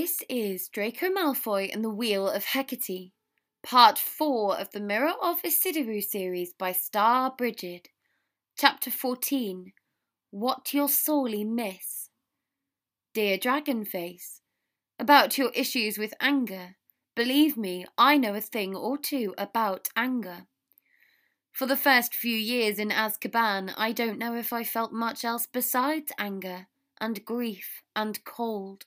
This is Draco Malfoy and the Wheel of Hecate, part 4 of the Mirror of Ecidyrue series by Starbrigid, chapter 14 What You'll Sorely Miss. Dear Dragonface, about your issues with anger, believe me, I know a thing or two about anger. For the first few years in Azkaban, I don't know if I felt much else besides anger and grief and cold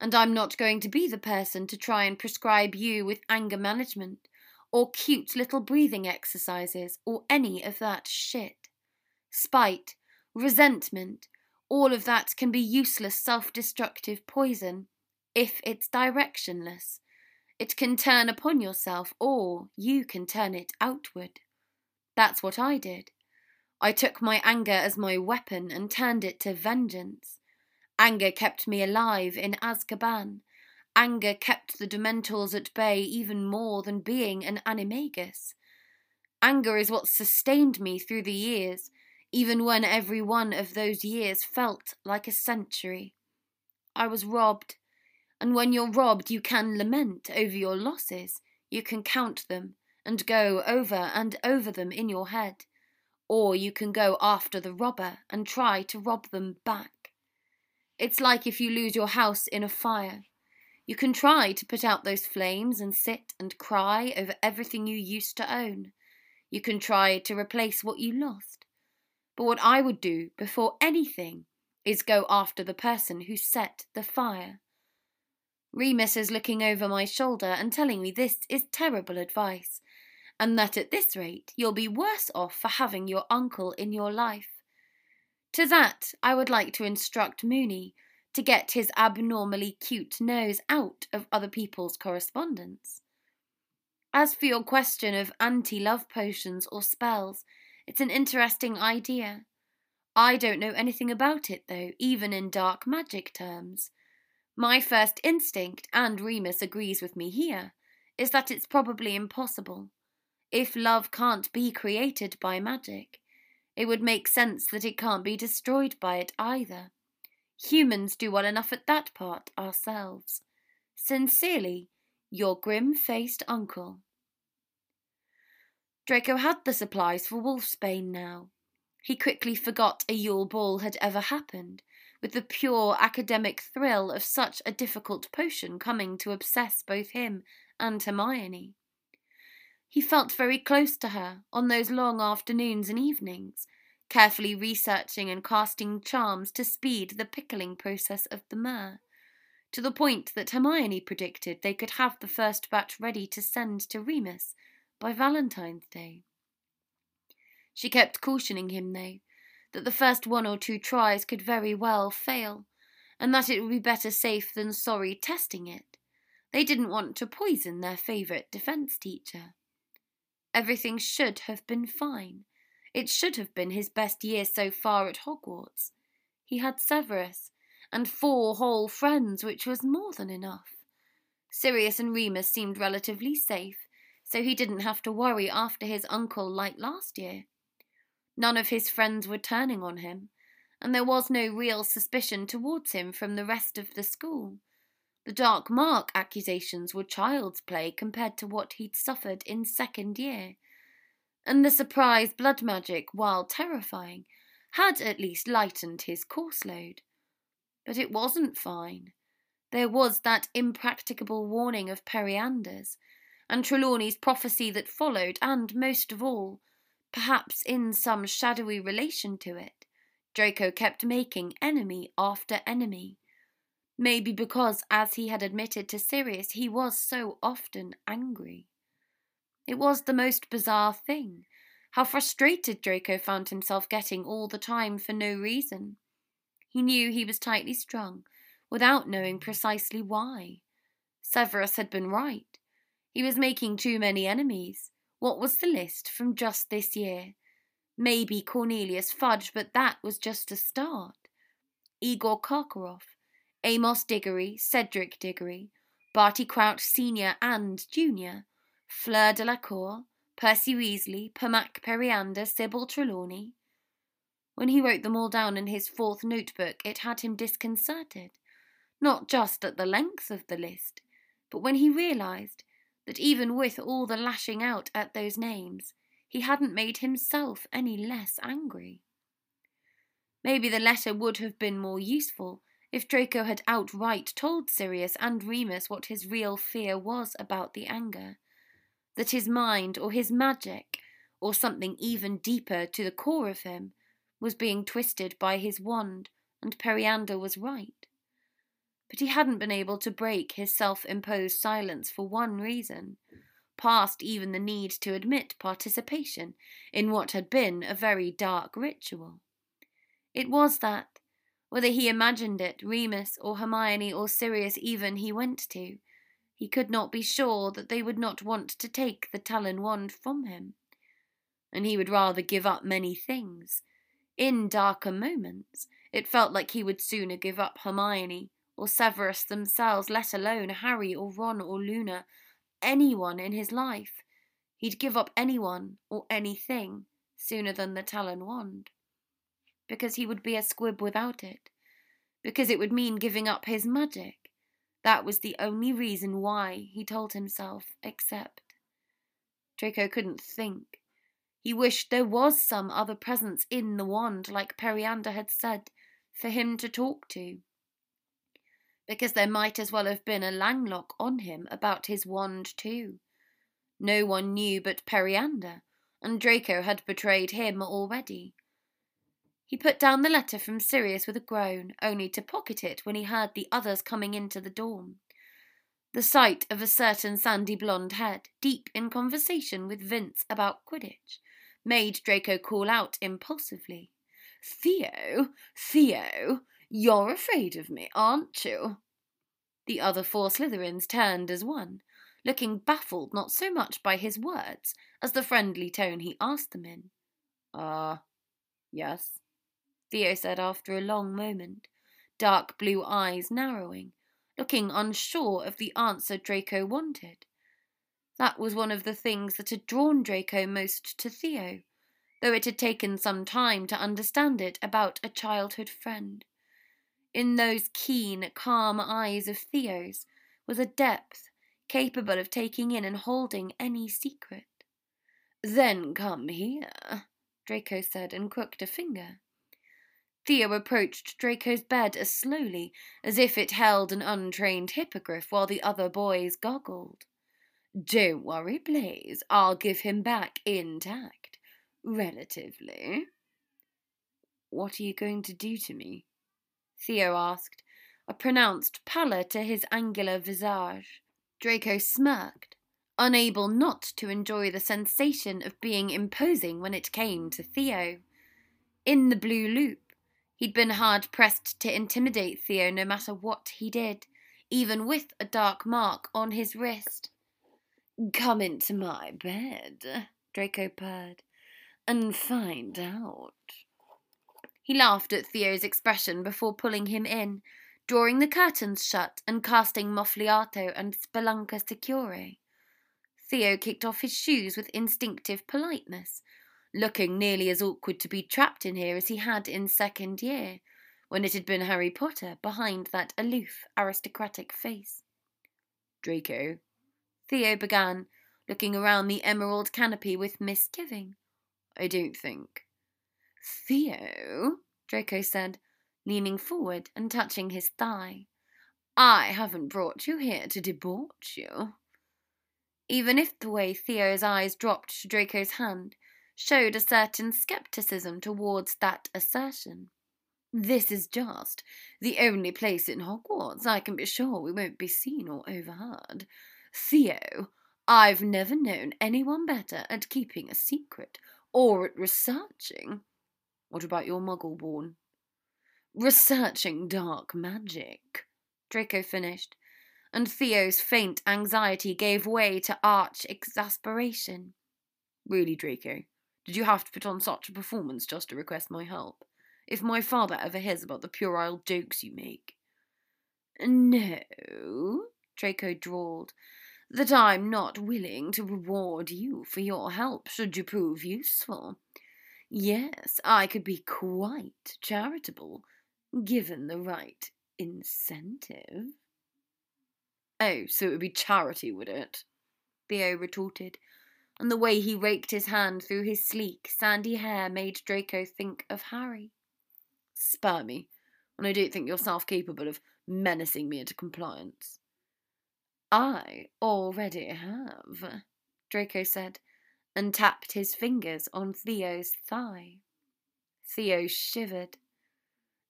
and I'm not going to be the person to try and prescribe you with anger management or cute little breathing exercises or any of that shit. Spite, resentment, all of that can be useless self destructive poison if it's directionless. It can turn upon yourself or you can turn it outward. That's what I did. I took my anger as my weapon and turned it to vengeance. Anger kept me alive in Azkaban. Anger kept the Dementors at bay even more than being an animagus. Anger is what sustained me through the years, even when every one of those years felt like a century. I was robbed, and when you're robbed, you can lament over your losses. You can count them and go over and over them in your head. Or you can go after the robber and try to rob them back. It's like if you lose your house in a fire. You can try to put out those flames and sit and cry over everything you used to own. You can try to replace what you lost. But what I would do before anything is go after the person who set the fire. Remus is looking over my shoulder and telling me this is terrible advice, and that at this rate you'll be worse off for having your uncle in your life. To that, I would like to instruct Moony to get his abnormally cute nose out of other people's correspondence. As for your question of anti love potions or spells, it's an interesting idea. I don't know anything about it, though, even in dark magic terms. My first instinct, and Remus agrees with me here, is that it's probably impossible. If love can't be created by magic, it would make sense that it can't be destroyed by it either. Humans do well enough at that part ourselves. Sincerely, your grim faced uncle. Draco had the supplies for Wolfsbane now. He quickly forgot a Yule Ball had ever happened, with the pure academic thrill of such a difficult potion coming to obsess both him and Hermione. He felt very close to her on those long afternoons and evenings, carefully researching and casting charms to speed the pickling process of the myrrh, to the point that Hermione predicted they could have the first batch ready to send to Remus by Valentine's Day. She kept cautioning him, though, that the first one or two tries could very well fail, and that it would be better safe than sorry testing it. They didn't want to poison their favourite defence teacher. Everything should have been fine. It should have been his best year so far at Hogwarts. He had Severus and four whole friends, which was more than enough. Sirius and Remus seemed relatively safe, so he didn't have to worry after his uncle like last year. None of his friends were turning on him, and there was no real suspicion towards him from the rest of the school. The dark mark accusations were child's play compared to what he'd suffered in second year. And the surprise blood magic, while terrifying, had at least lightened his course load. But it wasn't fine. There was that impracticable warning of Perianders, and Trelawney's prophecy that followed, and most of all, perhaps in some shadowy relation to it, Draco kept making enemy after enemy. Maybe because, as he had admitted to Sirius, he was so often angry. It was the most bizarre thing. How frustrated Draco found himself getting all the time for no reason. He knew he was tightly strung, without knowing precisely why. Severus had been right. He was making too many enemies. What was the list from just this year? Maybe Cornelius Fudge, but that was just a start. Igor Karkaroff, Amos Diggory, Cedric Diggory, Barty Crouch Sr. and Jr., Fleur Delacour, Percy Weasley, Pemac Periander, Sybil Trelawney. When he wrote them all down in his fourth notebook, it had him disconcerted. not just at the length of the list, but when he realized that even with all the lashing out at those names, he hadn't made himself any less angry. Maybe the letter would have been more useful if Draco had outright told Sirius and Remus what his real fear was about the anger. That his mind or his magic, or something even deeper to the core of him, was being twisted by his wand, and Periander was right but he hadn't been able to break his self imposed silence for one reason, past even the need to admit participation in what had been a very dark ritual. It was that, whether he imagined it, Remus or Hermione or Sirius even he went to, he could not be sure that they would not want to take the Talon wand from him. And he would rather give up many things. In darker moments, it felt like he would sooner give up Hermione or Severus themselves, let alone Harry or Ron or Luna, anyone in his life. He'd give up anyone or anything sooner than the Talon wand. Because he would be a squib without it. Because it would mean giving up his magic. That was the only reason why, he told himself, except. Draco couldn't think. He wished there was some other presence in the wand, like Periander had said, for him to talk to because there might as well have been a Langlock on him about his wand too. No one knew but Periander, and Draco had betrayed him already. He put down the letter from Sirius with a groan, only to pocket it when he heard the others coming into the dorm. The sight of a certain sandy blonde head, deep in conversation with Vince about Quidditch, made Draco call out impulsively. Theo, Theo, you're afraid of me, aren't you? The other four Slytherins turned as one, looking baffled not so much by his words as the friendly tone he asked them in. Ah, uh, yes, Theo said after a long moment, dark blue eyes narrowing, looking unsure of the answer Draco wanted. That was one of the things that had drawn Draco most to Theo, though it had taken some time to understand it about a childhood friend. In those keen, calm eyes of Theo's was a depth capable of taking in and holding any secret. Then come here, Draco said and crooked a finger. Theo approached Draco's bed as slowly as if it held an untrained hippogriff while the other boys goggled. Don't worry, Blaise, I'll give him back intact. Relatively. What are you going to do to me? Theo asked, a pronounced pallor to his angular visage. Draco smirked, unable not to enjoy the sensation of being imposing when it came to Theo. In the blue loop, he'd been hard pressed to intimidate Theo no matter what he did, even with a dark mark on his wrist. Come into my bed, Draco purred, and find out. He laughed at Theo's expression before pulling him in, drawing the curtains shut and casting Muffliato and Spelunca Secure. Theo kicked off his shoes with instinctive politeness, looking nearly as awkward to be trapped in here as he had in second year, when it had been Harry Potter behind that aloof, aristocratic face. Draco, Theo began, looking around the emerald canopy with misgiving. I don't think. Theo, Draco said, leaning forward and touching his thigh. I haven't brought you here to debauch you. Even if the way Theo's eyes dropped to Draco's hand showed a certain skepticism towards that assertion. This is just the only place in Hogwarts I can be sure we won't be seen or overheard. Theo, I've never known anyone better at keeping a secret or at researching what about your muggle born? Researching dark magic, Draco finished, and Theo's faint anxiety gave way to arch exasperation. Really, Draco, did you have to put on such a performance just to request my help? If my father ever hears about the puerile jokes you make. No, Draco drawled, that I'm not willing to reward you for your help should you prove useful. Yes, I could be quite charitable, given the right incentive? Oh, so it would be charity, would it? Theo retorted, and the way he raked his hand through his sleek, sandy hair made Draco think of Harry. Spare me, and I don't think yourself capable of menacing me into compliance. I already have, Draco said, and tapped his fingers on Theo's thigh. Theo shivered.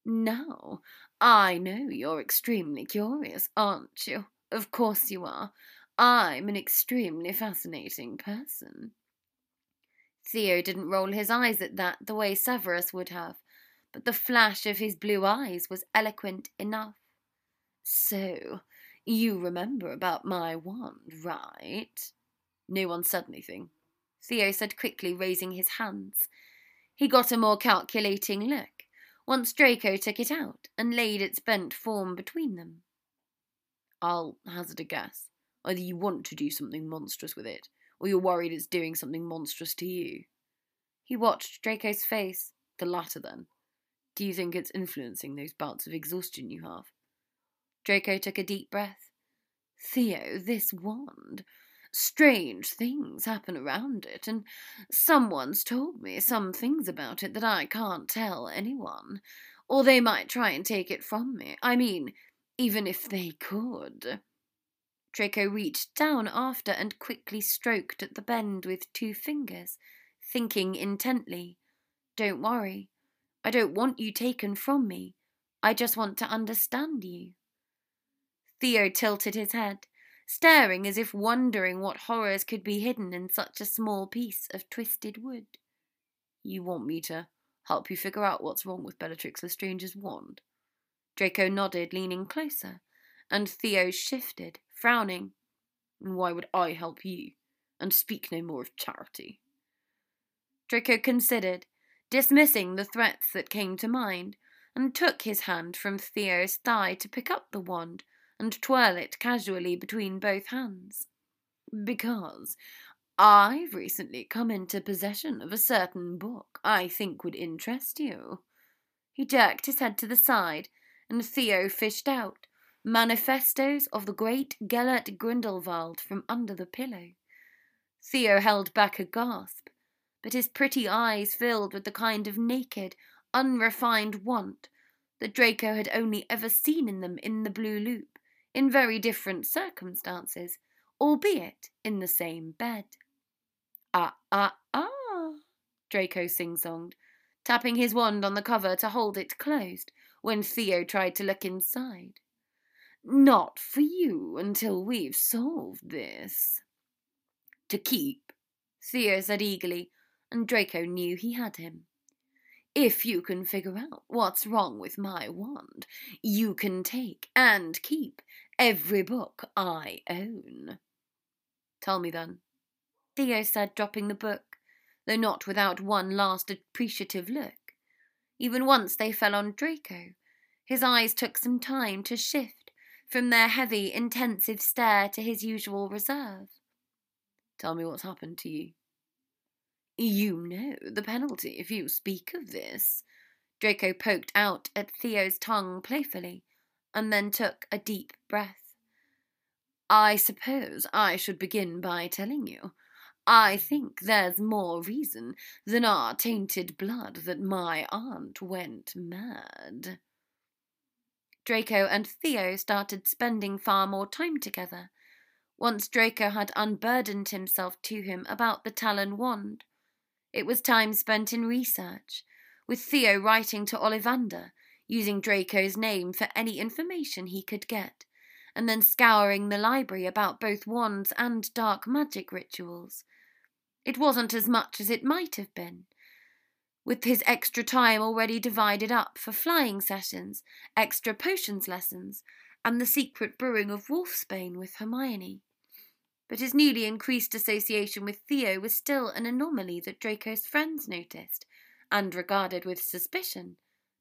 Now, I know you're extremely curious, aren't you? Of course you are. I'm an extremely fascinating person. Theo didn't roll his eyes at that the way Severus would have, but the flash of his blue eyes was eloquent enough. So, you remember about my wand, right? No one said anything. Theo said quickly, raising his hands. He got a more calculating look, once Draco took it out and laid its bent form between them. I'll hazard a guess. Either you want to do something monstrous with it, or you're worried it's doing something monstrous to you. He watched Draco's face. The latter, then. Do you think it's influencing those bouts of exhaustion you have? Draco took a deep breath. Theo, this wand. Strange things happen around it, and someone's told me some things about it that I can't tell anyone. Or they might try and take it from me. I mean, even if they could. Draco reached down after and quickly stroked at the bend with two fingers, thinking intently. Don't worry. I don't want you taken from me. I just want to understand you. Theo tilted his head, staring as if wondering what horrors could be hidden in such a small piece of twisted wood. You want me to help you figure out what's wrong with Bellatrix Lestrange's wand? Draco nodded, leaning closer, and Theo shifted, frowning. And Why would I help you? And speak no more of charity. Draco considered, dismissing the threats that came to mind, and took his hand from Theo's thigh to pick up the wand and twirl it casually between both hands. Because I've recently come into possession of a certain book I think would interest you. He jerked his head to the side, and Theo fished out Manifestos of the Great Gellert Grindelwald from under the pillow. Theo held back a gasp, but his pretty eyes filled with the kind of naked, unrefined want that Draco had only ever seen in them in the Blue Loop, in very different circumstances, albeit in the same bed. Ah, ah, ah, Draco sing-songed, tapping his wand on the cover to hold it closed when Theo tried to look inside. Not for you until we've solved this. To keep, Theo said eagerly, and Draco knew he had him. If you can figure out what's wrong with my wand, you can take and keep every book I own. Tell me then. Theo said, dropping the book, though not without one last appreciative look. Even once they fell on Draco. His eyes took some time to shift from their heavy, intensive stare to his usual reserve. Tell me what's happened to you. You know the penalty if you speak of this. Draco poked out at Theo's tongue playfully, and then took a deep breath. I suppose I should begin by telling you. I think there's more reason than our tainted blood that my aunt went mad. Draco and Theo started spending far more time together. Once Draco had unburdened himself to him about the Talon wand, it was time spent in research, with Theo writing to Ollivander, using Draco's name for any information he could get, and then scouring the library about both wands and dark magic rituals. It wasn't as much as it might have been. With his extra time already divided up for flying sessions, extra potions lessons, and the secret brewing of wolfsbane with Hermione but his newly increased association with Theo was still an anomaly that Draco's friends noticed and regarded with suspicion,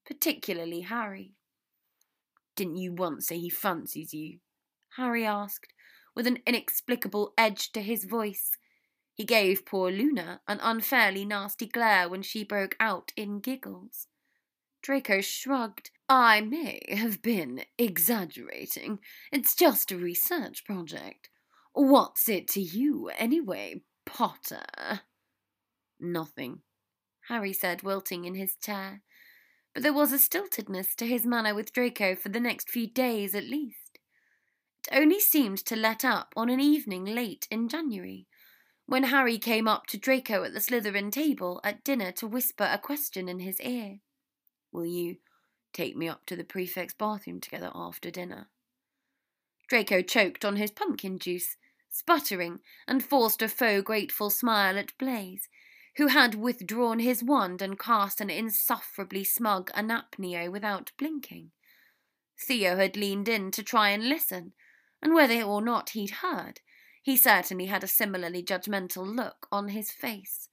particularly Harry. Didn't you once say he fancies you? Harry asked, with an inexplicable edge to his voice. He gave poor Luna an unfairly nasty glare when she broke out in giggles. Draco shrugged. I may have been exaggerating. It's just a research project. What's it to you, anyway, Potter? Nothing, Harry said, wilting in his chair. But there was a stiltedness to his manner with Draco for the next few days at least. It only seemed to let up on an evening late in January, when Harry came up to Draco at the Slytherin table at dinner to whisper a question in his ear. Will you take me up to the prefect's bathroom together after dinner? Draco choked on his pumpkin juice, sputtering, and forced a faux grateful smile at Blaise, who had withdrawn his wand and cast an insufferably smug anapneo without blinking. Theo had leaned in to try and listen, and whether or not he'd heard, he certainly had a similarly judgmental look on his face.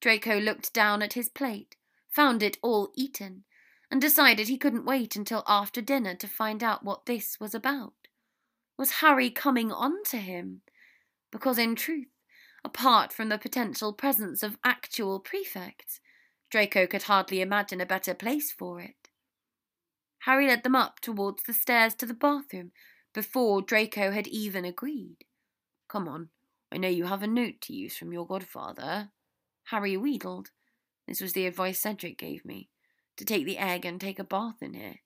Draco looked down at his plate, found it all eaten, and decided he couldn't wait until after dinner to find out what this was about. Was Harry coming on to him? Because in truth, apart from the potential presence of actual prefects, Draco could hardly imagine a better place for it. Harry led them up towards the stairs to the bathroom before Draco had even agreed. Come on, I know you have a note to use from your godfather. Harry wheedled. This was the advice Cedric gave me to take the egg and take a bath in here.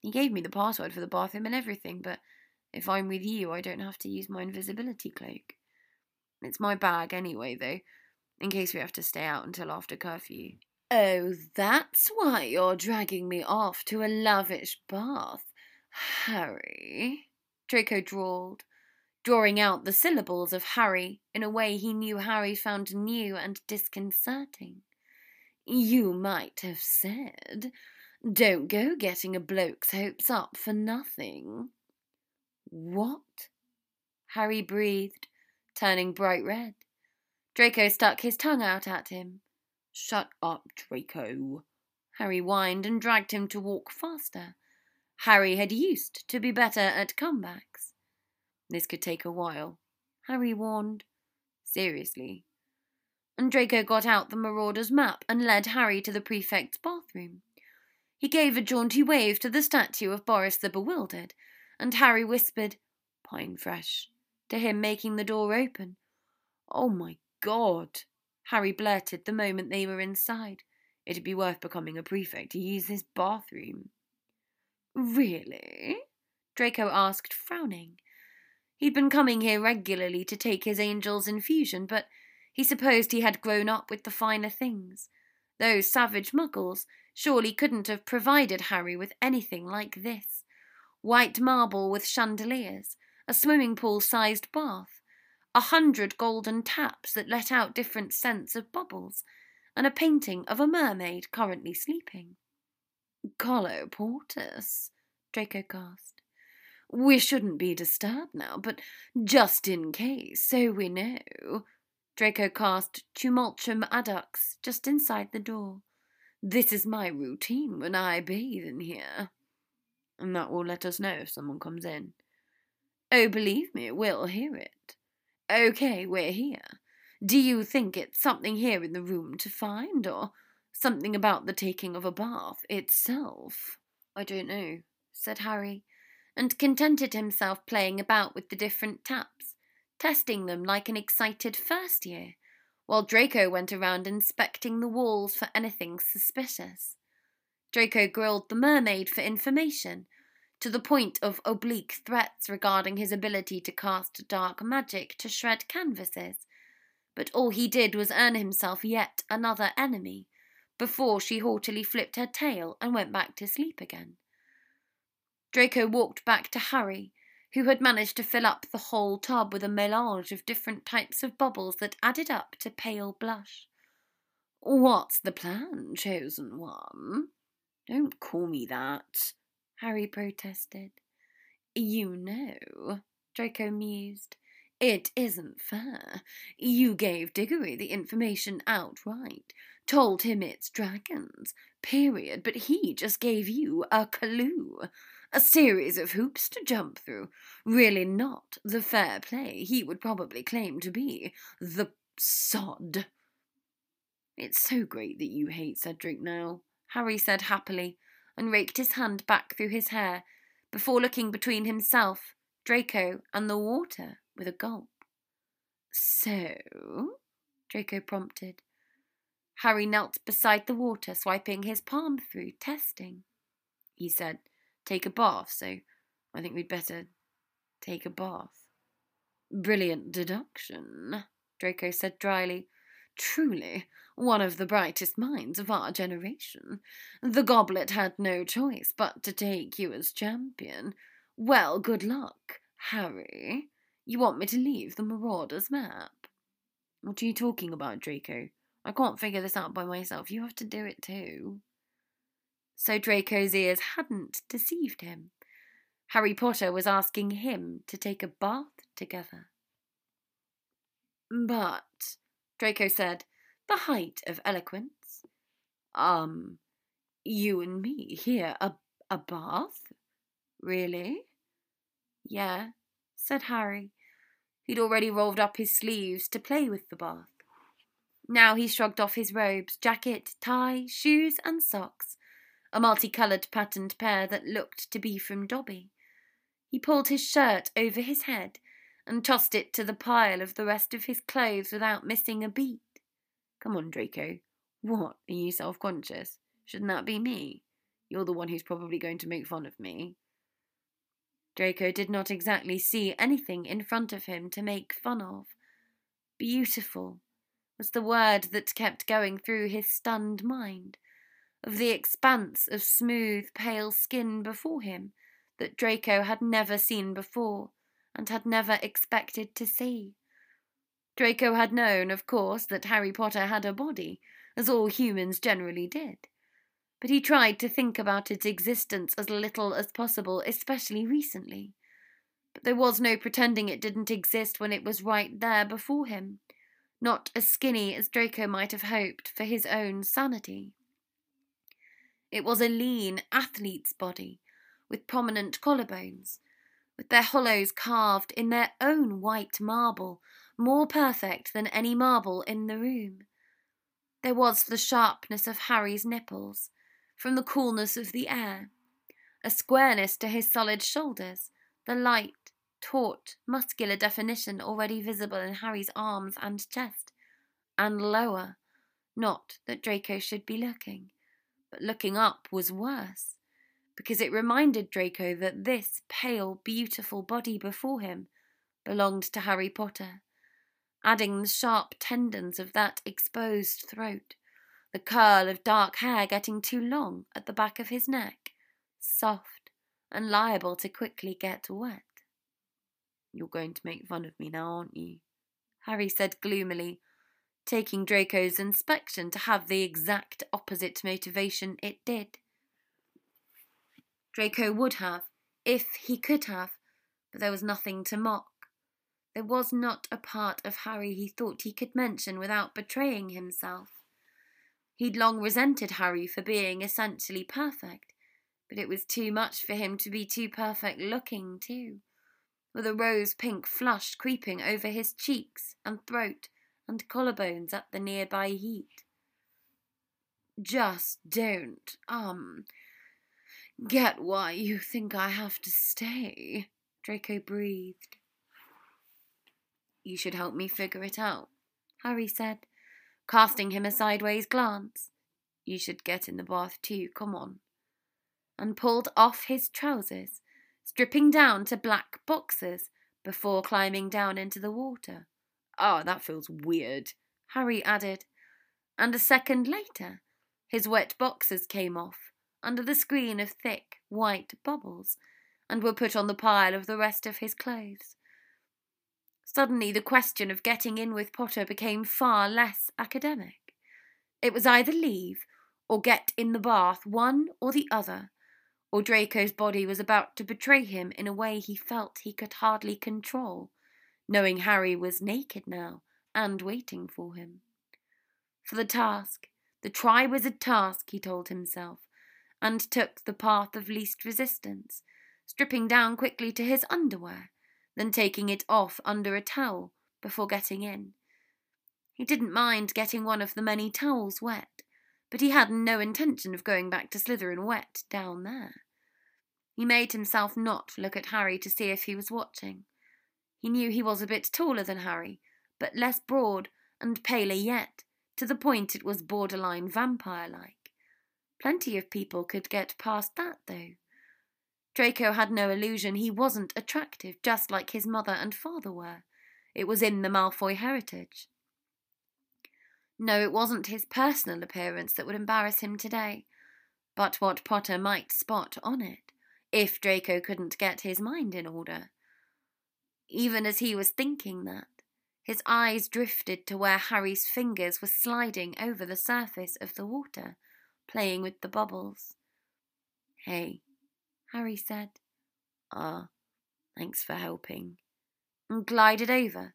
He gave me the password for the bathroom and everything, but if I'm with you, I don't have to use my invisibility cloak. It's my bag anyway, though, in case we have to stay out until after curfew. Oh, that's why you're dragging me off to a lavish bath, Harry. Draco drawled, drawing out the syllables of Harry in a way he knew Harry found new and disconcerting. You might have said, Don't go getting a bloke's hopes up for nothing. What? Harry breathed, turning bright red. Draco stuck his tongue out at him. Shut up, Draco. Harry whined and dragged him to walk faster. Harry had used to be better at comebacks. This could take a while, Harry warned. Seriously. And Draco got out the Marauder's map and led Harry to the prefect's bathroom. He gave a jaunty wave to the statue of Boris the Bewildered, and Harry whispered, Pine Fresh, to him, making the door open. Oh my God, Harry blurted the moment they were inside. It'd be worth becoming a prefect to use this bathroom. Really? Draco asked, frowning. He'd been coming here regularly to take his angel's infusion, but he supposed he had grown up with the finer things. Those savage muggles surely couldn't have provided Harry with anything like this. White marble with chandeliers, a swimming pool sized bath, a hundred golden taps that let out different scents of bubbles, and a painting of a mermaid currently sleeping. Colloportus, Draco gasped. We shouldn't be disturbed now, but just in case, so we know. Draco cast Tumultum Addax just inside the door. This is my routine when I bathe in here. And that will let us know if someone comes in. Oh, believe me, we'll hear it. Okay, we're here. Do you think it's something here in the room to find, or something about the taking of a bath itself? I don't know, said Harry, and contented himself playing about with the different taps testing them like an excited first year, while Draco went around inspecting the walls for anything suspicious. Draco grilled the mermaid for information, to the point of oblique threats regarding his ability to cast dark magic to shred canvases, but all he did was earn himself yet another enemy before she haughtily flipped her tail and went back to sleep again. Draco walked back to Harry, who had managed to fill up the whole tub with a melange of different types of bubbles that added up to pale blush. What's the plan, chosen one? Don't call me that, Harry protested. You know, Draco mused, it isn't fair. You gave Diggory the information outright, told him it's dragons, period, but he just gave you a clue a series of hoops to jump through. Really not the fair play he would probably claim to be. The sod. It's so great that you hate Cedric now, Harry said happily, and raked his hand back through his hair before looking between himself, Draco, and the water with a gulp. So? Draco prompted. Harry knelt beside the water, swiping his palm through, testing. He said, Take a bath, so I think we'd better take a bath. Brilliant deduction, Draco said dryly. Truly, one of the brightest minds of our generation. The goblet had no choice but to take you as champion. Well, good luck, Harry. You want me to leave the Marauder's map? What are you talking about, Draco? I can't figure this out by myself. You have to do it too. So Draco's ears hadn't deceived him. Harry Potter was asking him to take a bath together. But, Draco said, the height of eloquence. Um, you and me here, a, a bath? Really? Yeah, said Harry. He'd already rolled up his sleeves to play with the bath. Now he shrugged off his robes, jacket, tie, shoes, and socks, a multicoloured patterned pair that looked to be from Dobby. He pulled his shirt over his head and tossed it to the pile of the rest of his clothes without missing a beat. Come on, Draco. What? Are you self conscious? Shouldn't that be me? You're the one who's probably going to make fun of me. Draco did not exactly see anything in front of him to make fun of. Beautiful was the word that kept going through his stunned mind, of the expanse of smooth, pale skin before him that Draco had never seen before and had never expected to see. Draco had known, of course, that Harry Potter had a body, as all humans generally did. But he tried to think about its existence as little as possible, especially recently. But there was no pretending it didn't exist when it was right there before him, not as skinny as Draco might have hoped for his own sanity. It was a lean athlete's body, with prominent collarbones, with their hollows carved in their own white marble more perfect than any marble in the room. There was the sharpness of Harry's nipples, from the coolness of the air, a squareness to his solid shoulders, the light, taut, muscular definition already visible in Harry's arms and chest, and lower. Not that Draco should be looking, but looking up was worse, because it reminded Draco that this pale, beautiful body before him belonged to Harry Potter adding the sharp tendons of that exposed throat, the curl of dark hair getting too long at the back of his neck, soft and liable to quickly get wet. You're going to make fun of me now, aren't you? Harry said gloomily, taking Draco's inspection to have the exact opposite motivation it did. Draco would have, if he could have, but there was nothing to mock. There was not a part of Harry he thought he could mention without betraying himself. He'd long resented Harry for being essentially perfect, but it was too much for him to be too perfect looking, too, with a rose pink flush creeping over his cheeks and throat and collarbones at the nearby heat. Just don't, um, get why you think I have to stay, Draco breathed. You should help me figure it out, Harry said, casting him a sideways glance. You should get in the bath too, come on. And pulled off his trousers, stripping down to black boxers before climbing down into the water. Ah, oh, that feels weird, Harry added. And a second later, his wet boxers came off under the screen of thick white bubbles and were put on the pile of the rest of his clothes. Suddenly, the question of getting in with Potter became far less academic. It was either leave or get in the bath, one or the other, or Draco's body was about to betray him in a way he felt he could hardly control, knowing Harry was naked now and waiting for him. For the task, the Triwizard task, he told himself, and took the path of least resistance, stripping down quickly to his underwear then taking it off under a towel before getting in. He didn't mind getting one of the many towels wet, but he had no intention of going back to Slytherin wet down there. He made himself not look at Harry to see if he was watching. He knew he was a bit taller than Harry, but less broad and paler yet, to the point it was borderline vampire like. Plenty of people could get past that, though. Draco had no illusion he wasn't attractive, just like his mother and father were. It was in the Malfoy heritage. No, it wasn't his personal appearance that would embarrass him today, but what Potter might spot on it, if Draco couldn't get his mind in order. Even as he was thinking that, his eyes drifted to where Harry's fingers were sliding over the surface of the water, playing with the bubbles. Hey, Harry said. Ah, thanks for helping. And glided over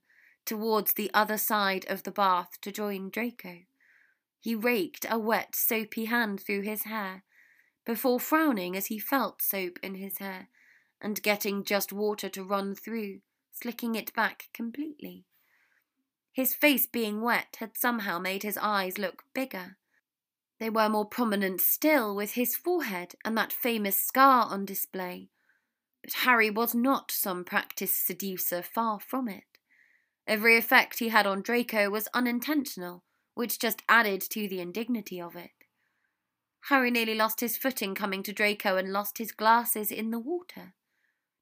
towards the other side of the bath to join Draco. He raked a wet, soapy hand through his hair, before frowning as he felt soap in his hair and getting just water to run through, slicking it back completely. His face being wet had somehow made his eyes look bigger. They were more prominent still, with his forehead and that famous scar on display. But Harry was not some practised seducer, far from it. Every effect he had on Draco was unintentional, which just added to the indignity of it. Harry nearly lost his footing coming to Draco and lost his glasses in the water.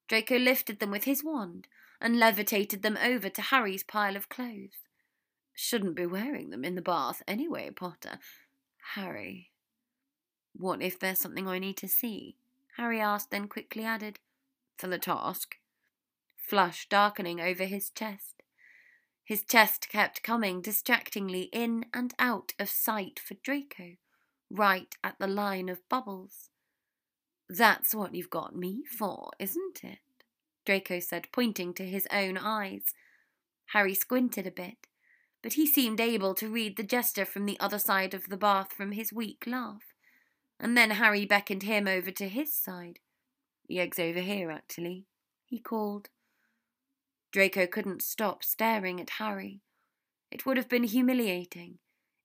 Draco lifted them with his wand and levitated them over to Harry's pile of clothes. Shouldn't be wearing them in the bath anyway, Potter. Harry. What if there's something I need to see? Harry asked, then quickly added, For the task. Flush darkening over his chest. His chest kept coming distractingly in and out of sight for Draco, right at the line of bubbles. That's what you've got me for, isn't it? Draco said, pointing to his own eyes. Harry squinted a bit but he seemed able to read the gesture from the other side of the bath from his weak laugh. And then Harry beckoned him over to his side. The egg's over here, actually, he called. Draco couldn't stop staring at Harry. It would have been humiliating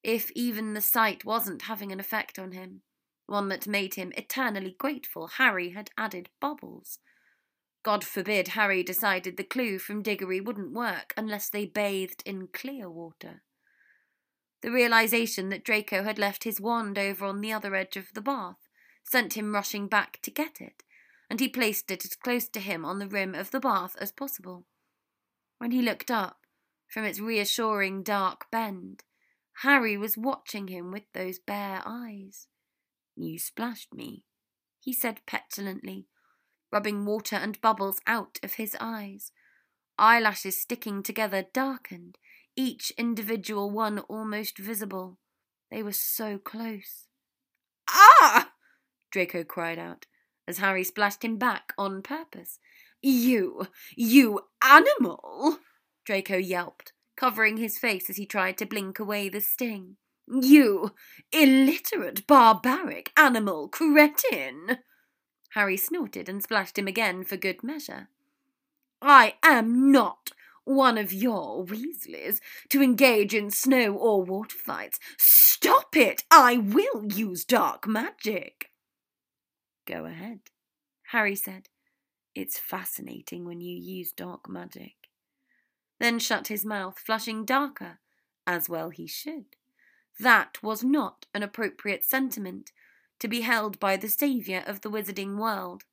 if even the sight wasn't having an effect on him, one that made him eternally grateful Harry had added bubbles. God forbid Harry decided the clue from Diggory wouldn't work unless they bathed in clear water. The realization that Draco had left his wand over on the other edge of the bath sent him rushing back to get it, and he placed it as close to him on the rim of the bath as possible. When he looked up from its reassuring dark bend, Harry was watching him with those bare eyes. You splashed me, he said petulantly rubbing water and bubbles out of his eyes. Eyelashes sticking together darkened, each individual one almost visible. They were so close. Ah! Draco cried out, as Harry splashed him back on purpose. You, you animal! Draco yelped, covering his face as he tried to blink away the sting. You illiterate, barbaric animal cretin! Harry snorted and splashed him again for good measure. I am not one of your Weasleys to engage in snow or water fights. Stop it! I will use dark magic. Go ahead, Harry said. It's fascinating when you use dark magic. Then shut his mouth, flushing darker, as well he should. That was not an appropriate sentiment to be held by the saviour of the wizarding world.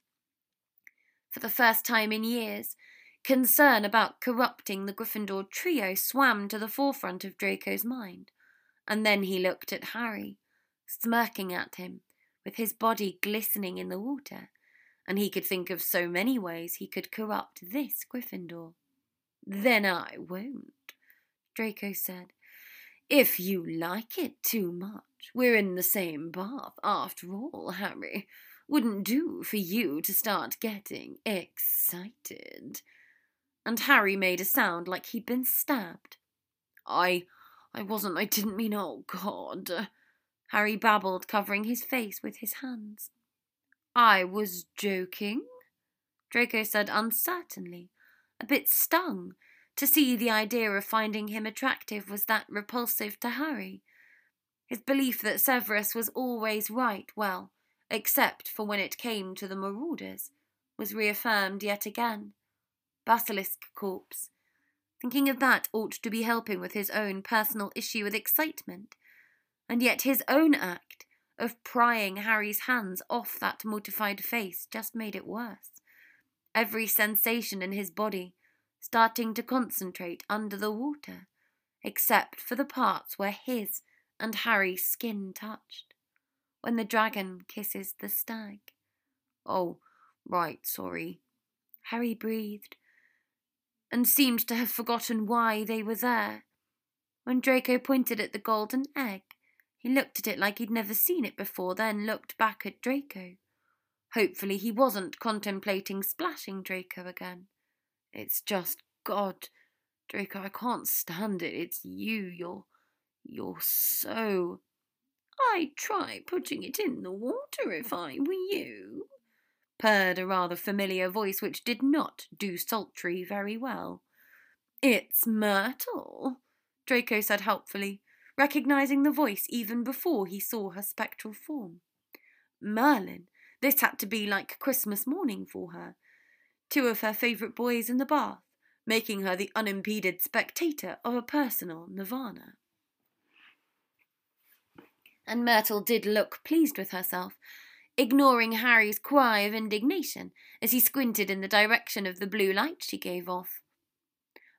For the first time in years, concern about corrupting the Gryffindor trio swam to the forefront of Draco's mind, and then he looked at Harry, smirking at him, with his body glistening in the water, and he could think of so many ways he could corrupt this Gryffindor. Then I won't, Draco said, if you like it too much. We're in the same bath, after all, Harry. Wouldn't do for you to start getting excited. And Harry made a sound like he'd been stabbed. I. I wasn't. I didn't mean. Oh, God. Harry babbled, covering his face with his hands. I was joking, Draco said uncertainly, a bit stung to see the idea of finding him attractive was that repulsive to Harry. His belief that Severus was always right, well, except for when it came to the marauders, was reaffirmed yet again. Basilisk corpse. Thinking of that ought to be helping with his own personal issue with excitement. And yet his own act of prying Harry's hands off that mortified face just made it worse. Every sensation in his body starting to concentrate under the water, except for the parts where his and Harry's skin touched. When the dragon kisses the stag. Oh, right, sorry. Harry breathed, and seemed to have forgotten why they were there. When Draco pointed at the golden egg, he looked at it like he'd never seen it before, then looked back at Draco. Hopefully, he wasn't contemplating splashing Draco again. It's just God, Draco, I can't stand it. It's you. You're. You're so. I'd try putting it in the water if I were you, purred a rather familiar voice which did not do sultry very well. It's Myrtle, Draco said helpfully, recognizing the voice even before he saw her spectral form. Merlin, this had to be like Christmas morning for her. Two of her favourite boys in the bath, making her the unimpeded spectator of a personal nirvana. And Myrtle did look pleased with herself, ignoring Harry's cry of indignation as he squinted in the direction of the blue light she gave off.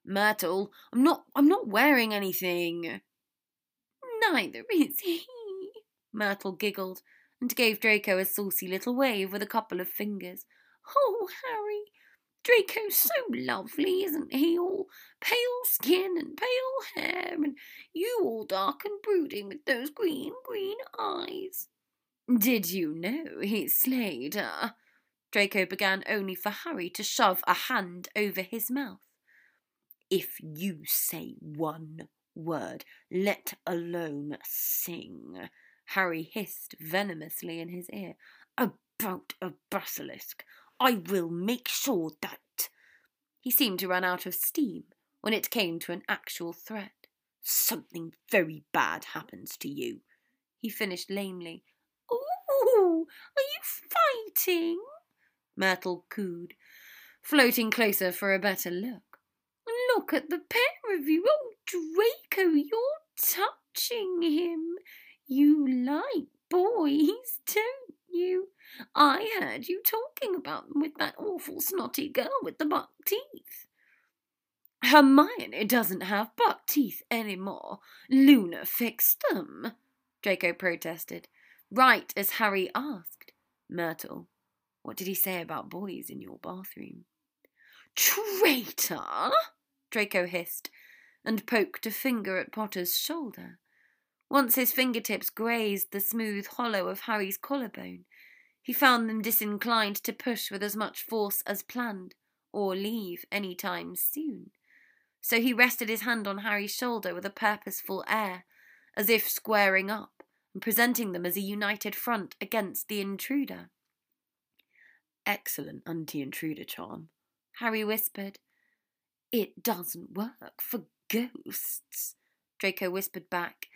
Myrtle, I'm not I'm not wearing anything. Neither is he. Myrtle giggled and gave Draco a saucy little wave with a couple of fingers. Oh, Harry, Draco's so lovely, isn't he? All pale skin and pale hair, and you all dark and brooding with those green, green eyes. Did you know he slayed her? Draco began only for Harry to shove a hand over his mouth. If you say one word, let alone sing, Harry hissed venomously in his ear, about a basilisk, I will make sure that. He seemed to run out of steam when it came to an actual threat. Something very bad happens to you, he finished lamely, Ooh, are you fighting? Myrtle cooed, floating closer for a better look. Look at the pair of you. Oh, Draco, you're touching him. You like boys, don't you? I heard you talking about them with that awful snotty girl with the buck teeth. Hermione doesn't have buck teeth any more. Luna fixed them, Draco protested right as Harry asked, Myrtle, what did he say about boys in your bathroom? Traitor! Draco hissed and poked a finger at Potter's shoulder. Once his fingertips grazed the smooth hollow of Harry's collarbone, he found them disinclined to push with as much force as planned, or leave any time soon. So he rested his hand on Harry's shoulder with a purposeful air, as if squaring up and presenting them as a united front against the intruder. Excellent anti intruder charm, Harry whispered. It doesn't work for ghosts, Draco whispered back,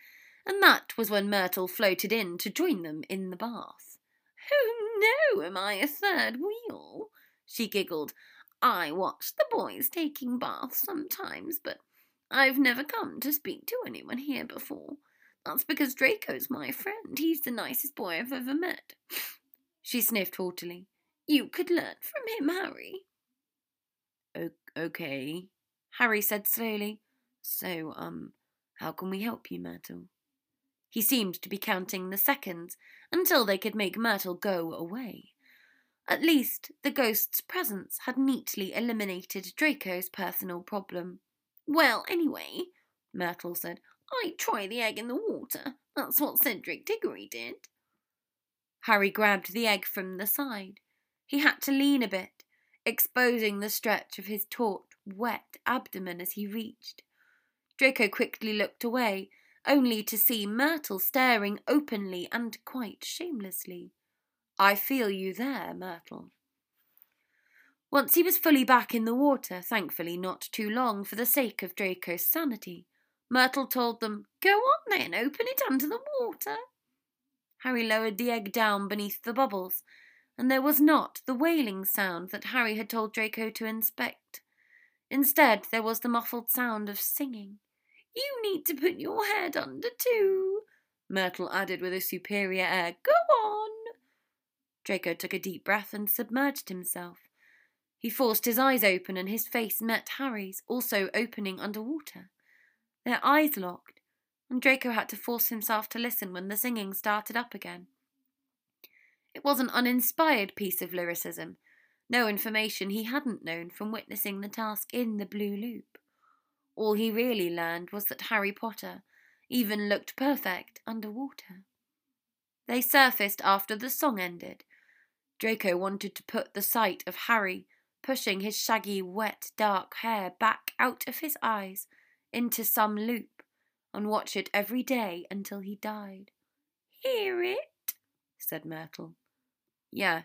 and that was when Myrtle floated in to join them in the bath. Oh no, am I a third wheel? she giggled. I watch the boys taking baths sometimes, but I've never come to speak to anyone here before. That's because Draco's my friend. He's the nicest boy I've ever met. She sniffed haughtily. You could learn from him, Harry. O- okay, Harry said slowly. So, um, how can we help you, Myrtle? He seemed to be counting the seconds until they could make Myrtle go away. At least the ghost's presence had neatly eliminated Draco's personal problem. Well, anyway, Myrtle said, I'd try the egg in the water. That's what Cedric Diggory did. Harry grabbed the egg from the side. He had to lean a bit, exposing the stretch of his taut, wet abdomen as he reached. Draco quickly looked away, only to see Myrtle staring openly and quite shamelessly. I feel you there, Myrtle. Once he was fully back in the water, thankfully not too long for the sake of Draco's sanity, Myrtle told them, Go on then, open it under the water. Harry lowered the egg down beneath the bubbles, and there was not the wailing sound that Harry had told Draco to inspect. Instead, there was the muffled sound of singing. You need to put your head under too, Myrtle added with a superior air. Go on. Draco took a deep breath and submerged himself. He forced his eyes open and his face met Harry's, also opening underwater. Their eyes locked, and Draco had to force himself to listen when the singing started up again. It was an uninspired piece of lyricism, no information he hadn't known from witnessing the task in the Blue Loop. All he really learned was that Harry Potter even looked perfect underwater. They surfaced after the song ended. Draco wanted to put the sight of Harry pushing his shaggy, wet, dark hair back out of his eyes into some loop and watch it every day until he died. Hear it? said Myrtle. Yeah,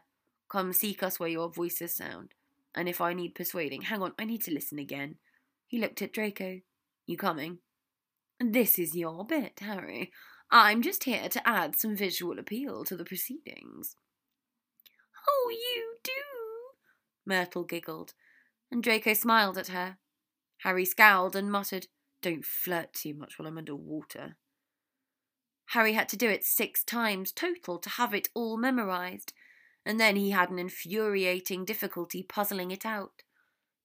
come seek us where your voices sound. And if I need persuading, hang on, I need to listen again. He looked at Draco. You coming? This is your bit, Harry. I'm just here to add some visual appeal to the proceedings. Oh, you do, Myrtle giggled, and Draco smiled at her. Harry scowled and muttered, Don't flirt too much while I'm under water. Harry had to do it six times total to have it all memorized, and then he had an infuriating difficulty puzzling it out.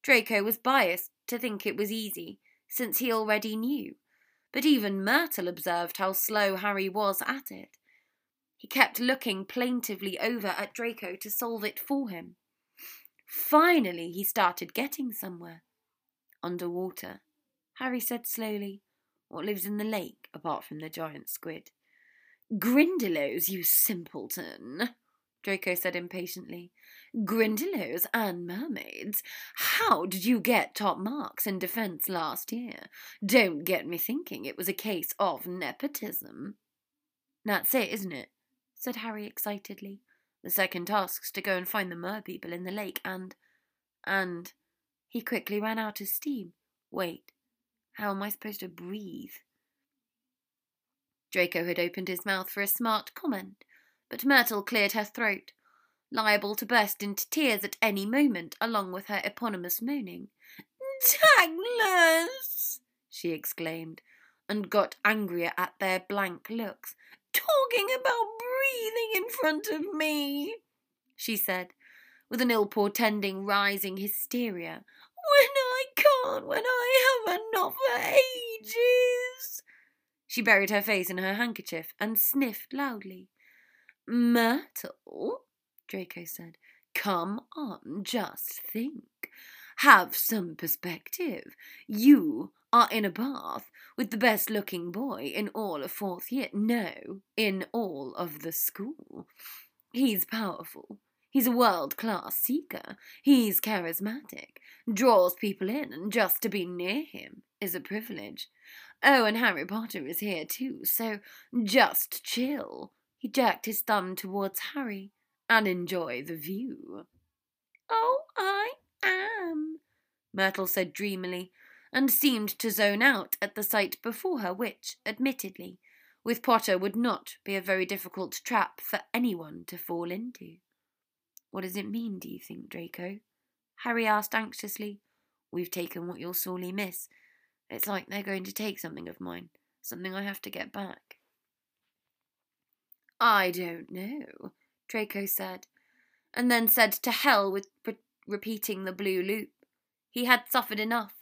Draco was biased to think it was easy, since he already knew, but even Myrtle observed how slow Harry was at it. He kept looking plaintively over at Draco to solve it for him. Finally, he started getting somewhere. Underwater, Harry said slowly. What lives in the lake, apart from the giant squid? Grindylows, you simpleton, Draco said impatiently. Grindylows and mermaids. How did you get top marks in defence last year? Don't get me thinking it was a case of nepotism. That's it, isn't it? said Harry excitedly. The second task's to go and find the mer people in the lake and. and. He quickly ran out of steam. Wait, how am I supposed to breathe? Draco had opened his mouth for a smart comment, but Myrtle cleared her throat, liable to burst into tears at any moment, along with her eponymous moaning. Tanglers! she exclaimed, and got angrier at their blank looks. Talking about breathing in front of me, she said, with an ill portending rising hysteria. When I can't, when I haven't, not for ages. She buried her face in her handkerchief and sniffed loudly. Myrtle, Draco said, come on, just think. Have some perspective. You are in a bath with the best looking boy in all of fourth year. No, in all of the school. He's powerful. He's a world class seeker. He's charismatic, draws people in, and just to be near him is a privilege. Oh, and Harry Potter is here too, so just chill. He jerked his thumb towards Harry and enjoy the view. Oh, I am, Myrtle said dreamily, and seemed to zone out at the sight before her, which, admittedly, with Potter would not be a very difficult trap for anyone to fall into. What does it mean, do you think, Draco? Harry asked anxiously. We've taken what you'll sorely miss. It's like they're going to take something of mine, something I have to get back. I don't know, Draco said, and then said to hell with re- repeating the blue loop. He had suffered enough,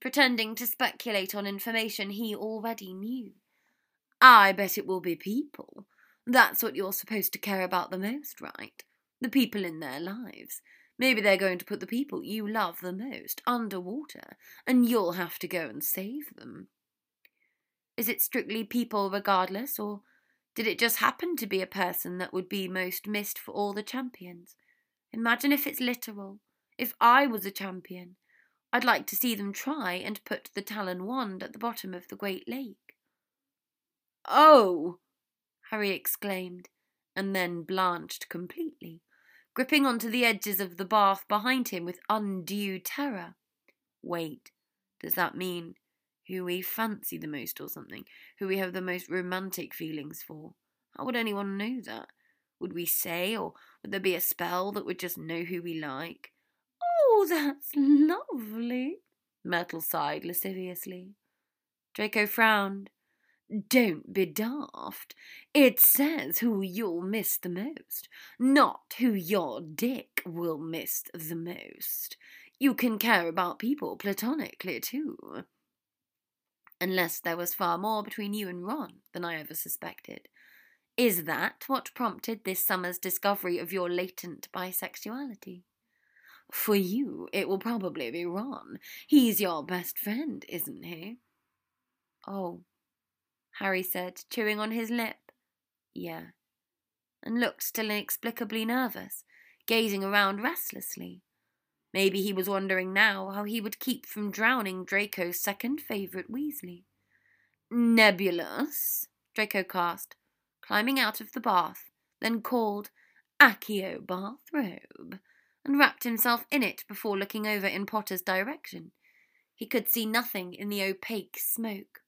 pretending to speculate on information he already knew. I bet it will be people. That's what you're supposed to care about the most, right? The people in their lives. Maybe they're going to put the people you love the most underwater, and you'll have to go and save them. Is it strictly people regardless, or did it just happen to be a person that would be most missed for all the champions? Imagine if it's literal. If I was a champion, I'd like to see them try and put the Talon wand at the bottom of the Great Lake. Oh! Harry exclaimed, and then blanched completely, gripping onto the edges of the bath behind him with undue terror. Wait, does that mean who we fancy the most or something, who we have the most romantic feelings for. How would anyone know that? Would we say, or would there be a spell that would just know who we like? Oh, that's lovely, Myrtle sighed lasciviously. Draco frowned. Don't be daft. It says who you'll miss the most, not who your dick will miss the most. You can care about people platonically, too. Unless there was far more between you and Ron than I ever suspected. Is that what prompted this summer's discovery of your latent bisexuality? For you, it will probably be Ron. He's your best friend, isn't he? Oh, Harry said, chewing on his lip. Yeah. And looked still inexplicably nervous, gazing around restlessly. Maybe he was wondering now how he would keep from drowning Draco's second favourite Weasley. Nebulus, Draco cast, climbing out of the bath, then called Accio bathrobe, and wrapped himself in it before looking over in Potter's direction. He could see nothing in the opaque smoke.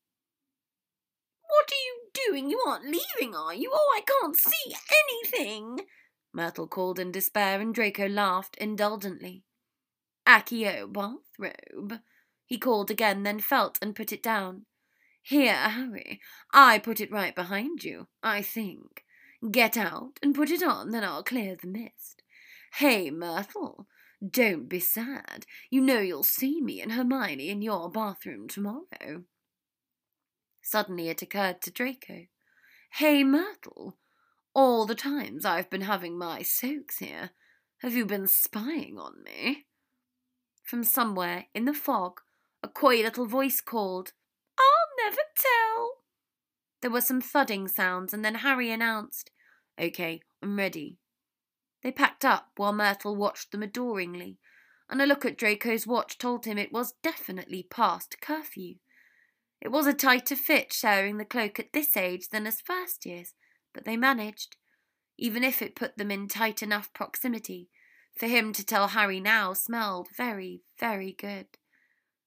What are you doing? You aren't leaving, are you? Oh, I can't see anything! Myrtle called in despair, and Draco laughed indulgently. Accio bathrobe, he called again, then felt and put it down. Here, Harry, I put it right behind you, I think. Get out and put it on, then I'll clear the mist. Hey, Myrtle, don't be sad. You know you'll see me and Hermione in your bathroom tomorrow. Suddenly it occurred to Draco. Hey, Myrtle, all the times I've been having my soaks here, have you been spying on me? From somewhere in the fog, a coy little voice called, I'll never tell. There were some thudding sounds, and then Harry announced, OK, I'm ready. They packed up while Myrtle watched them adoringly, and a look at Draco's watch told him it was definitely past curfew. It was a tighter fit sharing the cloak at this age than as first years, but they managed, even if it put them in tight enough proximity for him to tell Harry now smelled very, very good.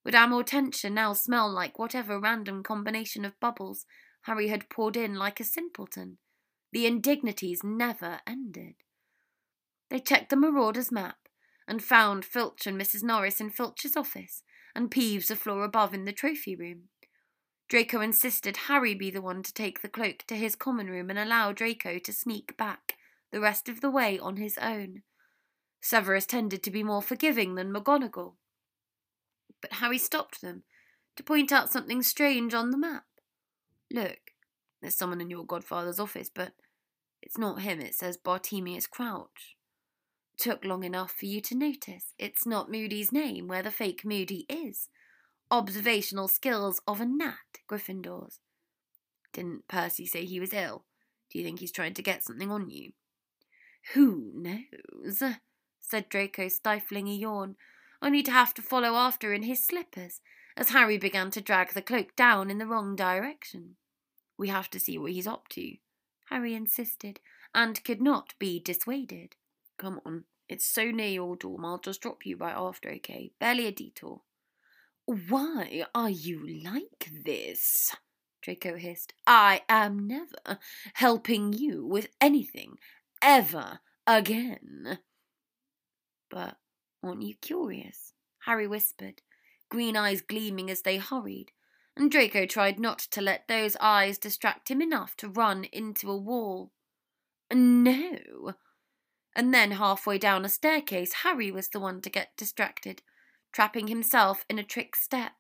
Would Amortentia now smell like whatever random combination of bubbles Harry had poured in like a simpleton? The indignities never ended. They checked the Marauder's map and found Filch and Mrs. Norris in Filch's office and Peeves a floor above in the trophy room. Draco insisted Harry be the one to take the cloak to his common room and allow Draco to sneak back the rest of the way on his own. Severus tended to be more forgiving than McGonagall. But Harry stopped them to point out something strange on the map. Look, there's someone in your godfather's office, but it's not him. It says Bartemius Crouch. Took long enough for you to notice. It's not Moody's name where the fake Moody is. Observational skills of a gnat, Gryffindors. Didn't Percy say he was ill? Do you think he's trying to get something on you? Who knows? Said Draco, stifling a yawn, only to have to follow after in his slippers as Harry began to drag the cloak down in the wrong direction. We have to see what he's up to, Harry insisted, and could not be dissuaded. Come on, it's so near your dorm, I'll just drop you right after, okay? Barely a detour. Why are you like this? Draco hissed. I am never helping you with anything, ever again. But aren't you curious? Harry whispered, green eyes gleaming as they hurried, and Draco tried not to let those eyes distract him enough to run into a wall. No. And then, halfway down a staircase, Harry was the one to get distracted, trapping himself in a trick step.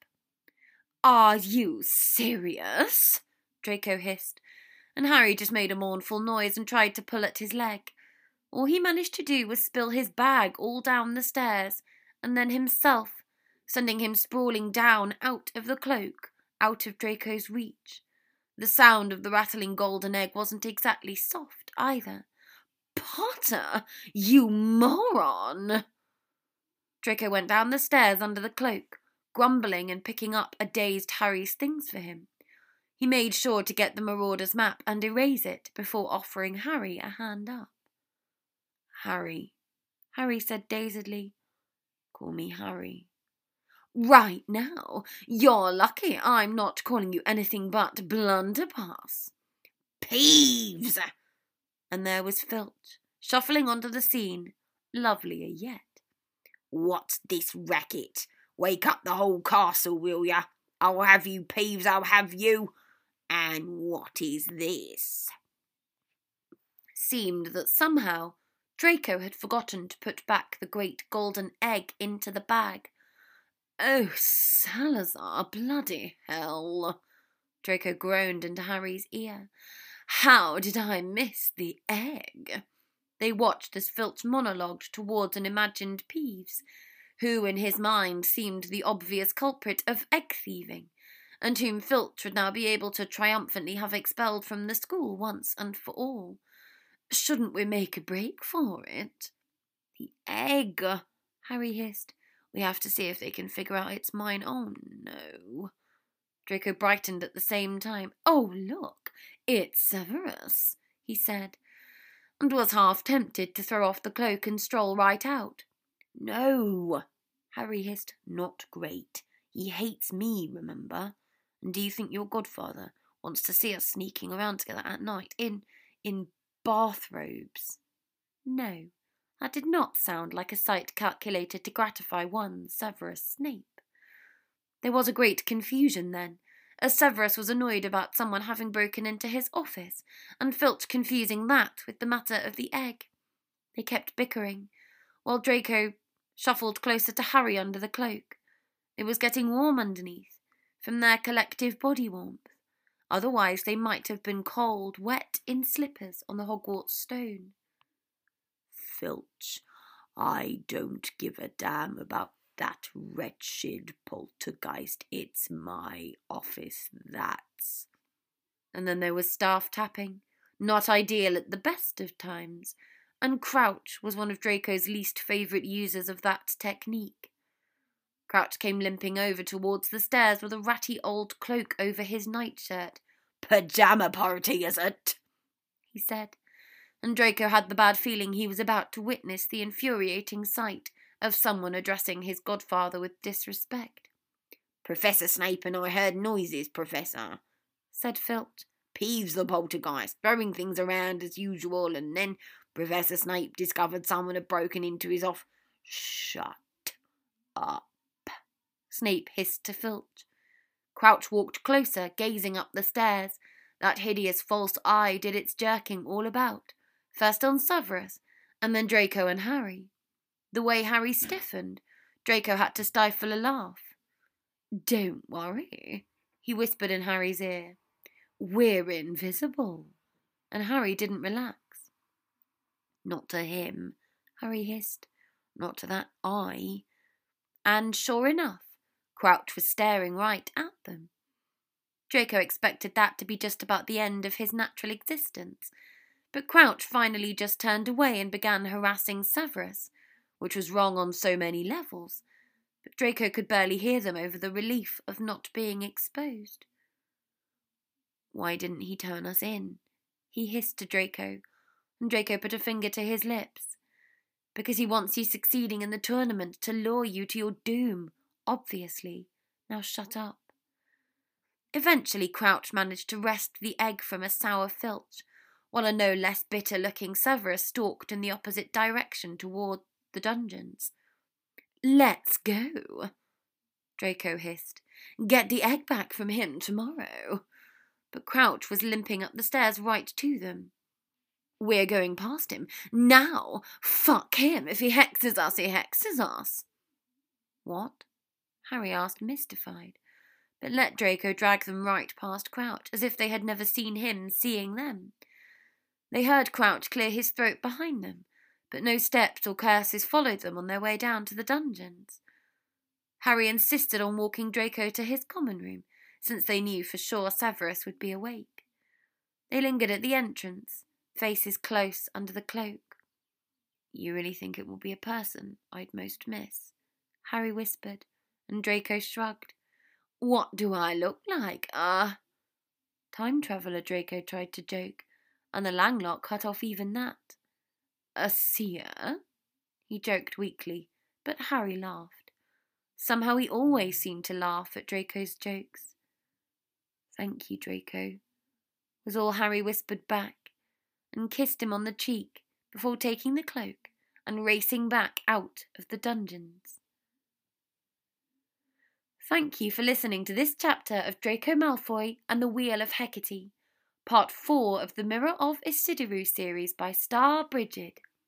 Are you serious? Draco hissed, and Harry just made a mournful noise and tried to pull at his leg. All he managed to do was spill his bag all down the stairs, and then himself, sending him sprawling down out of the cloak, out of Draco's reach. The sound of the rattling golden egg wasn't exactly soft either. Potter, you moron! Draco went down the stairs under the cloak, grumbling and picking up a dazed Harry's things for him. He made sure to get the Marauder's map and erase it before offering Harry a hand up. Harry, Harry said dazedly. Call me Harry. Right now, you're lucky I'm not calling you anything but blunderbuss. Peeves! And there was Filch, shuffling onto the scene, lovelier yet. What's this racket? Wake up the whole castle, will ya? I'll have you, Peeves, I'll have you. And what is this? Seemed that somehow Draco had forgotten to put back the great golden egg into the bag. Oh, Salazar, bloody hell! Draco groaned into Harry's ear. How did I miss the egg? They watched as Filch monologued towards an imagined Peeves, who in his mind seemed the obvious culprit of egg thieving, and whom Filch would now be able to triumphantly have expelled from the school once and for all. Shouldn't we make a break for it? The egg, Harry hissed. We have to see if they can figure out it's mine. Oh no. Draco brightened at the same time. Oh, look, it's Severus, he said, and was half tempted to throw off the cloak and stroll right out. No, Harry hissed, not great. He hates me, remember? And do you think your godfather wants to see us sneaking around together at night in in bathrobes? No, that did not sound like a sight calculated to gratify one Severus Snape. There was a great confusion then, as Severus was annoyed about someone having broken into his office, and Filch confusing that with the matter of the egg. They kept bickering, while Draco shuffled closer to Harry under the cloak. It was getting warm underneath, from their collective body warmth. Otherwise, they might have been cold, wet in slippers on the Hogwarts stone. Filch, I don't give a damn about that wretched poltergeist. It's my office, that's. And then there was staff tapping, not ideal at the best of times, and Crouch was one of Draco's least favourite users of that technique. Crouch came limping over towards the stairs with a ratty old cloak over his nightshirt. Pajama party, is it? he said, and Draco had the bad feeling he was about to witness the infuriating sight of someone addressing his godfather with disrespect. Professor Snape and I heard noises, Professor, said Filch. Peeves the poltergeist, throwing things around as usual, and then Professor Snape discovered someone had broken into his off. Shut up, Snape hissed to Filch. Crouch walked closer, gazing up the stairs. That hideous false eye did its jerking all about, first on Severus, and then Draco and Harry. The way Harry stiffened, Draco had to stifle a laugh. Don't worry, he whispered in Harry's ear. We're invisible. And Harry didn't relax. Not to him, Harry hissed. Not to that eye. And sure enough, Crouch was staring right at them. Draco expected that to be just about the end of his natural existence, but Crouch finally just turned away and began harassing Severus, which was wrong on so many levels, but Draco could barely hear them over the relief of not being exposed. Why didn't he turn us in? He hissed to Draco, and Draco put a finger to his lips. Because he wants you succeeding in the tournament to lure you to your doom, obviously. Now shut up. Eventually, Crouch managed to wrest the egg from a sour filch, while a no less bitter looking Severus stalked in the opposite direction toward the dungeons. Let's go, Draco hissed. Get the egg back from him tomorrow. But Crouch was limping up the stairs right to them. We're going past him. Now! Fuck him! If he hexes us, he hexes us. What? Harry asked, mystified, but let Draco drag them right past Crouch, as if they had never seen him seeing them. They heard Crouch clear his throat behind them, but no steps or curses followed them on their way down to the dungeons. Harry insisted on walking Draco to his common room, since they knew for sure Severus would be awake. They lingered at the entrance, faces close under the cloak. You really think it will be a person I'd most miss? Harry whispered, and Draco shrugged. What do I look like, ah? Uh? Time traveller, Draco tried to joke, and the Langlock cut off even that. A seer? He joked weakly, but Harry laughed. Somehow he always seemed to laugh at Draco's jokes. Thank you, Draco, was all Harry whispered back, and kissed him on the cheek before taking the cloak and racing back out of the dungeons. Thank you for listening to this chapter of Draco Malfoy and the Wheel of Hecate, part 4 of the Mirror of Ecidyrue series by Starbrigid.